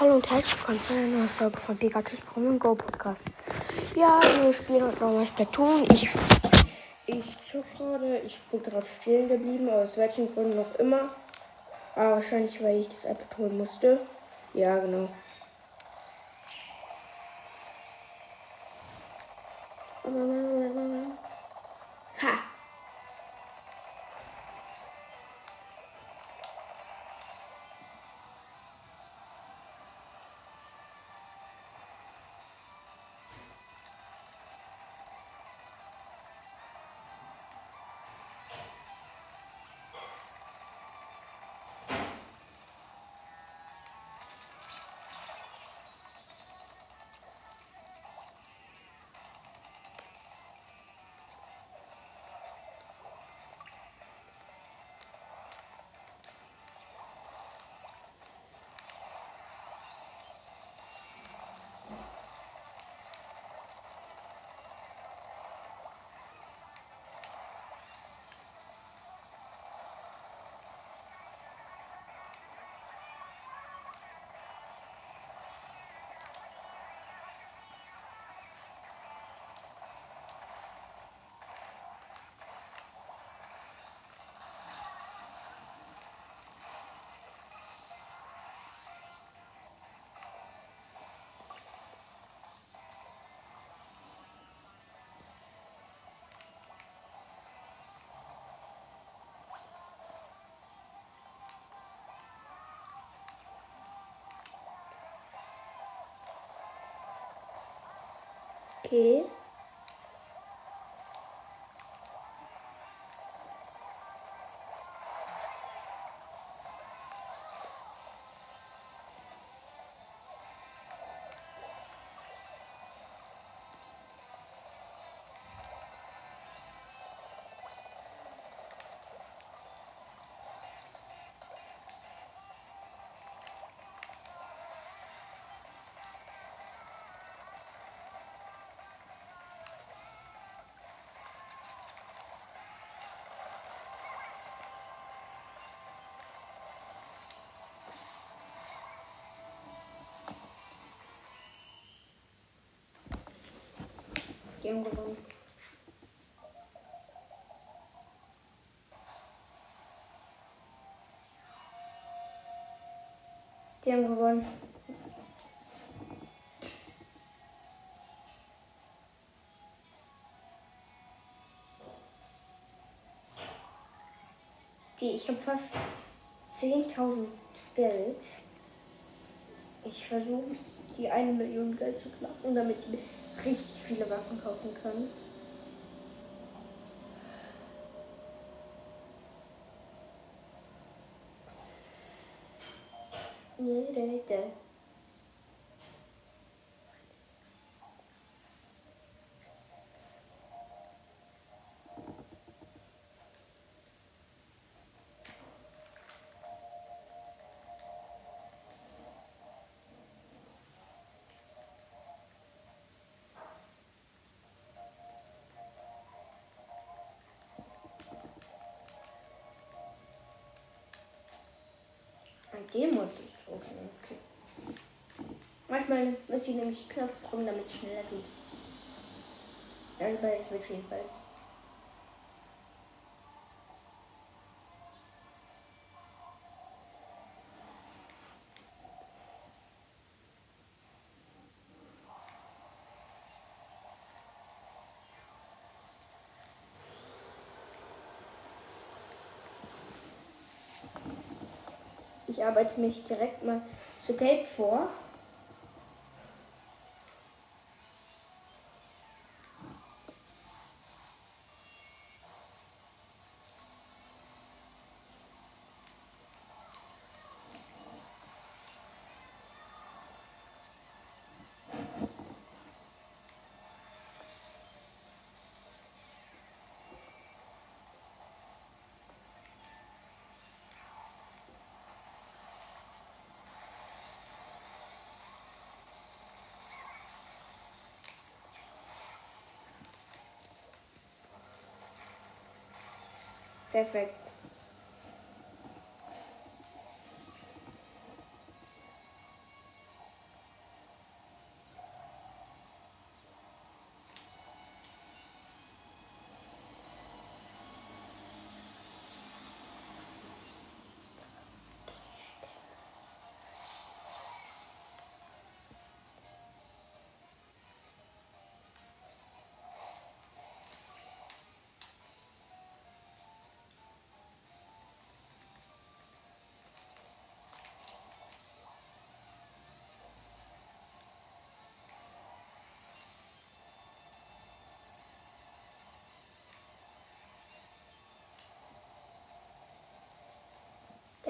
Hallo und herzlich willkommen zu einer neuen Folge von Pikachu's Pokémon Go Podcast. Ja, wir spielen heute nochmal Splatoon. Ich, ich zock gerade, ich bin gerade stehen geblieben, aus welchen Gründen noch immer. Aber wahrscheinlich, weil ich das iPad holen musste. Ja, genau. Okay. Die haben gewonnen. Die haben gewonnen. Die, ich habe fast 10.000 Geld. Ich versuche, die eine Million Geld zu knacken, damit ich richtig viele Waffen kaufen kann. Nee, nee, nee. Dem muss ich drücken. Okay. Manchmal muss ich nämlich Knopf drücken, damit es schneller geht. Also bei Switch jedenfalls. Ich arbeite mich direkt mal zu Geld vor. Perfekt.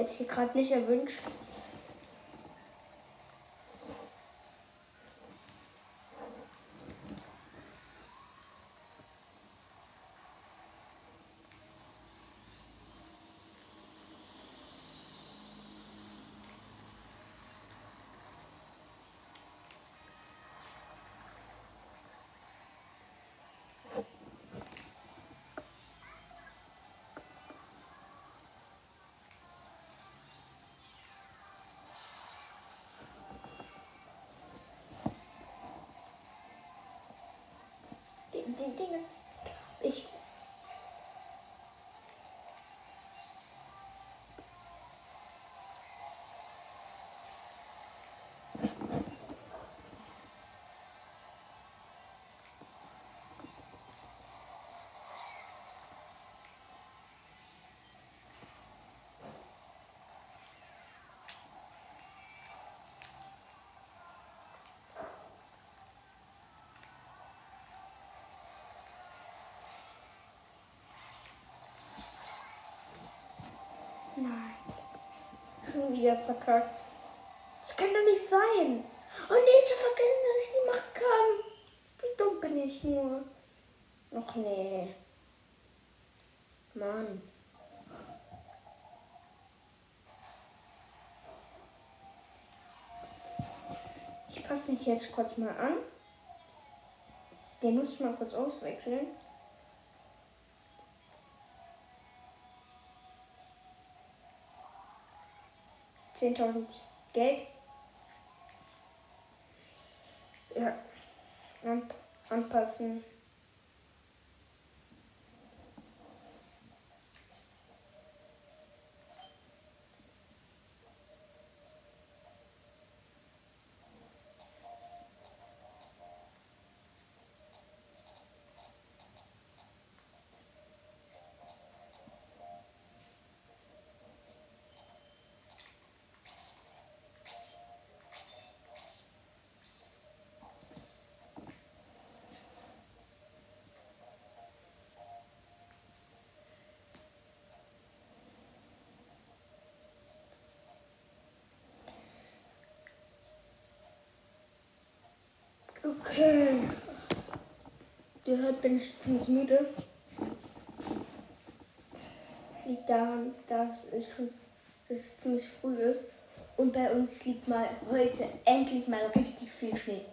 Hätte ich sie gerade nicht erwünscht. Dinge. Ich. Wieder verkackt. Das kann doch nicht sein. Oh nee, ich hab vergessen, dass ich die machen kann. Wie dumm bin ich nur. Ach nee. Mann. Ich passe mich jetzt kurz mal an. Den muss ich mal kurz auswechseln. 10.000 Geld. Ja, anpassen. Okay. Ihr hört, bin ich ziemlich müde. Das liegt daran, dass es schon dass es ziemlich früh ist. Und bei uns liegt mal heute endlich mal richtig viel Schnee.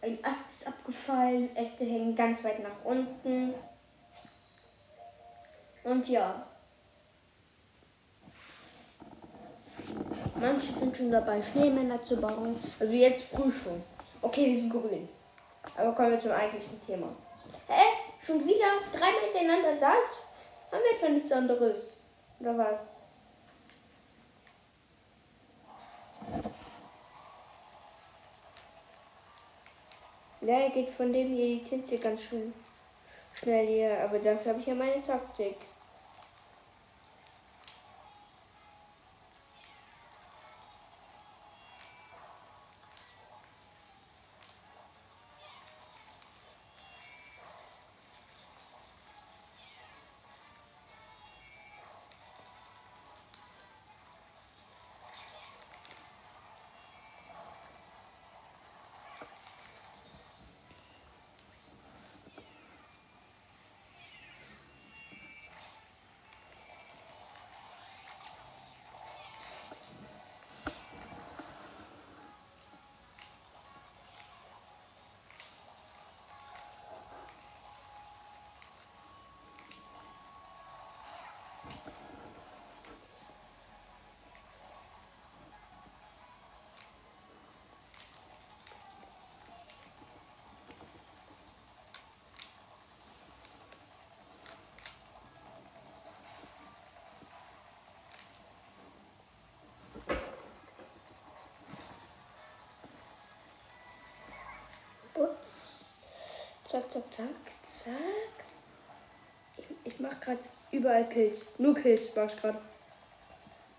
Ein Ast ist abgefallen, Äste hängen ganz weit nach unten. Und ja. Manche sind schon dabei, Schneemänner zu bauen. Also jetzt früh schon. Okay, wir sind grün. Aber kommen wir zum eigentlichen Thema. Hä? Schon wieder drei miteinander das? Haben wir etwa nichts anderes? Oder was? Ja, geht von dem hier die Tinte ganz schön schnell hier. Aber dafür habe ich ja meine Taktik. Zack, zack, zack, zack. Ich, ich mach gerade überall Kills. Nur Kills mach ich gerade.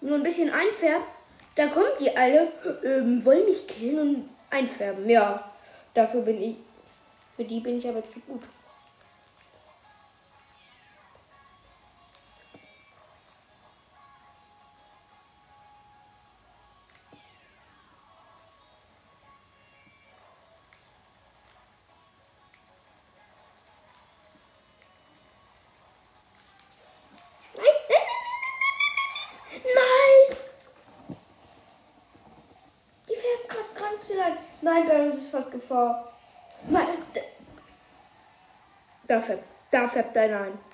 Nur ein bisschen einfärben. Da kommen die alle, ähm, wollen mich killen und einfärben. Ja, dafür bin ich, Für die bin ich aber zu gut. Nein, bei uns ist fast Gefahr. Nein. Da färbt, da färbt einer ein.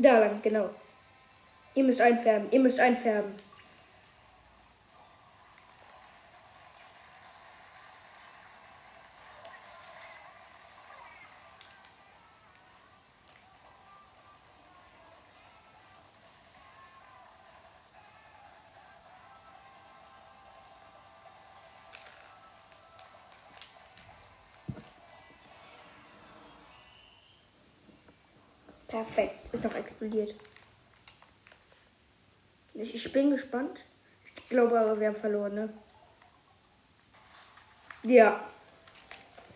Da lang, genau. Ihr müsst einfärben, ihr müsst einfärben. Perfekt. Ist noch explodiert. Ich, ich bin gespannt. Ich glaube aber, wir haben verloren, ne? Ja.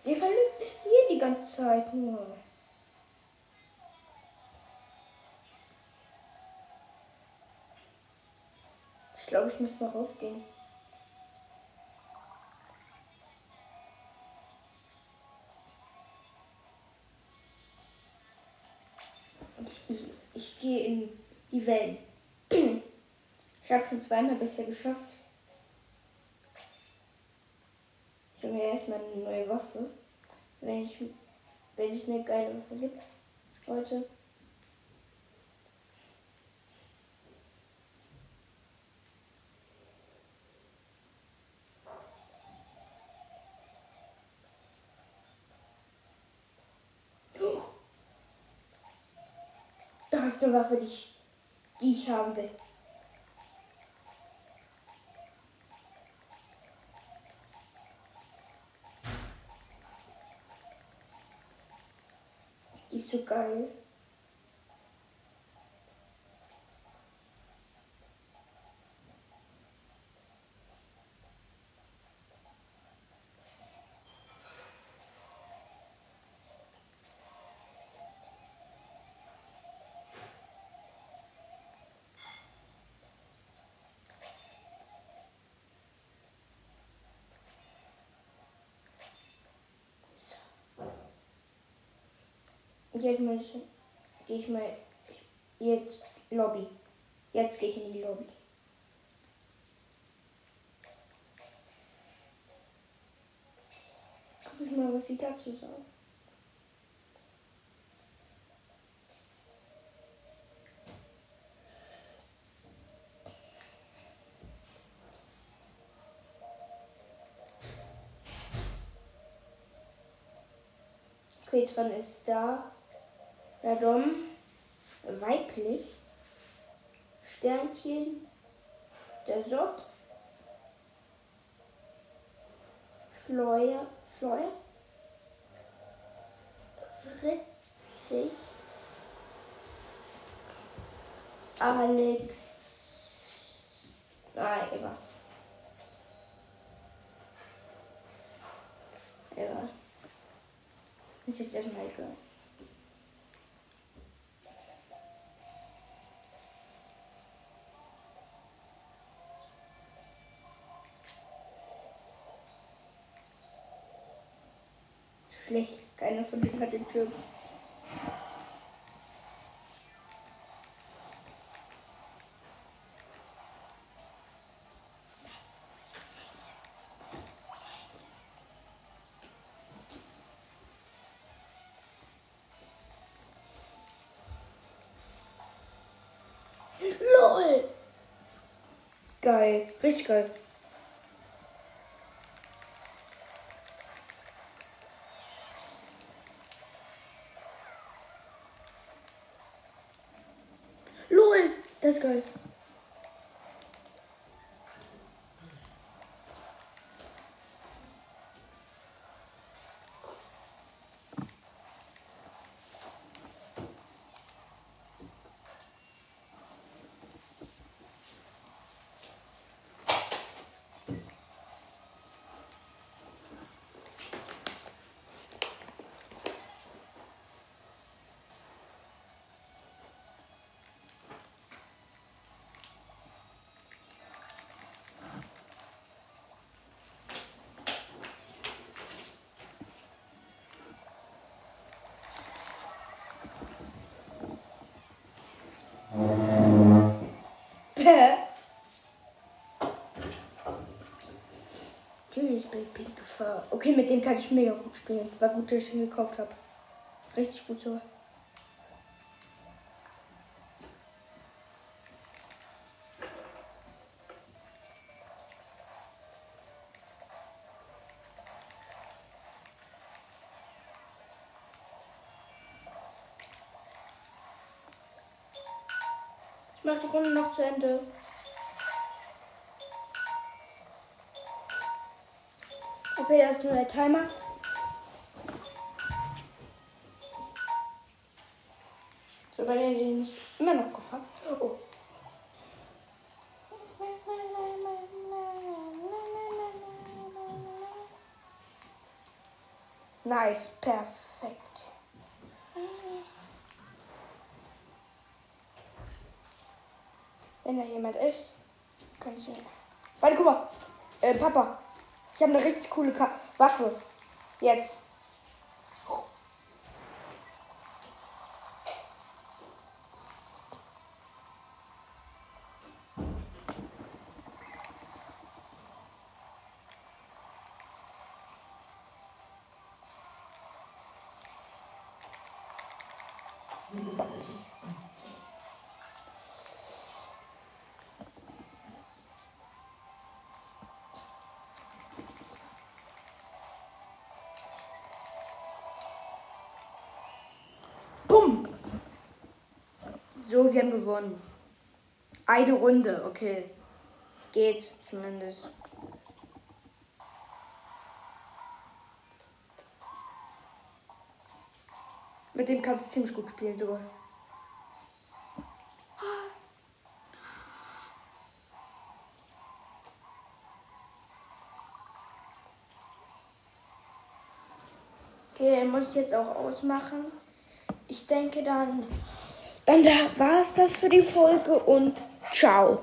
Wir verlieren die ganze Zeit nur. Ich glaube, ich muss mal rausgehen. In die Wellen. Ich habe schon zweimal bisher geschafft. Ich habe mir erstmal eine neue Waffe. Wenn ich, wenn es eine geile Waffe gibt. Leute. Eine Waffe, die ich, die ich haben will. Die ist so geil. Jetzt mal, gehe ich mal, jetzt Lobby. Jetzt gehe ich in die Lobby. Guck ich mal, was sie dazu sagen. Okay, ist da. Pardon, weiblich, Sternchen, der Sopp, Fleuer, Fleuer, Fritzig, Alex, nein, egal. Egal. Ist jetzt erstmal egal. Schlecht. Keiner von denen hat den Schirm. LOL! Geil, richtig geil. Nice, geil. Gefahr. Okay, mit dem kann ich mega gut spielen. War gut, dass ich ihn gekauft habe. Richtig gut so. Ich mache die Runde noch zu Ende. Okay, da ist nur der Timer. So, bei denen ist immer noch gefangen. Oh. Nice, perfekt. Wenn da jemand ist, kann ich ihn. Warte, guck mal. Äh, Papa. Ich habe eine richtig coole Ka Waffe. Jetzt. So, wir haben gewonnen. Eine Runde, okay. Geht's zumindest. Mit dem kannst du ziemlich gut spielen sogar. Okay, muss ich jetzt auch ausmachen. Ich denke dann, dann war es das für die Folge und ciao.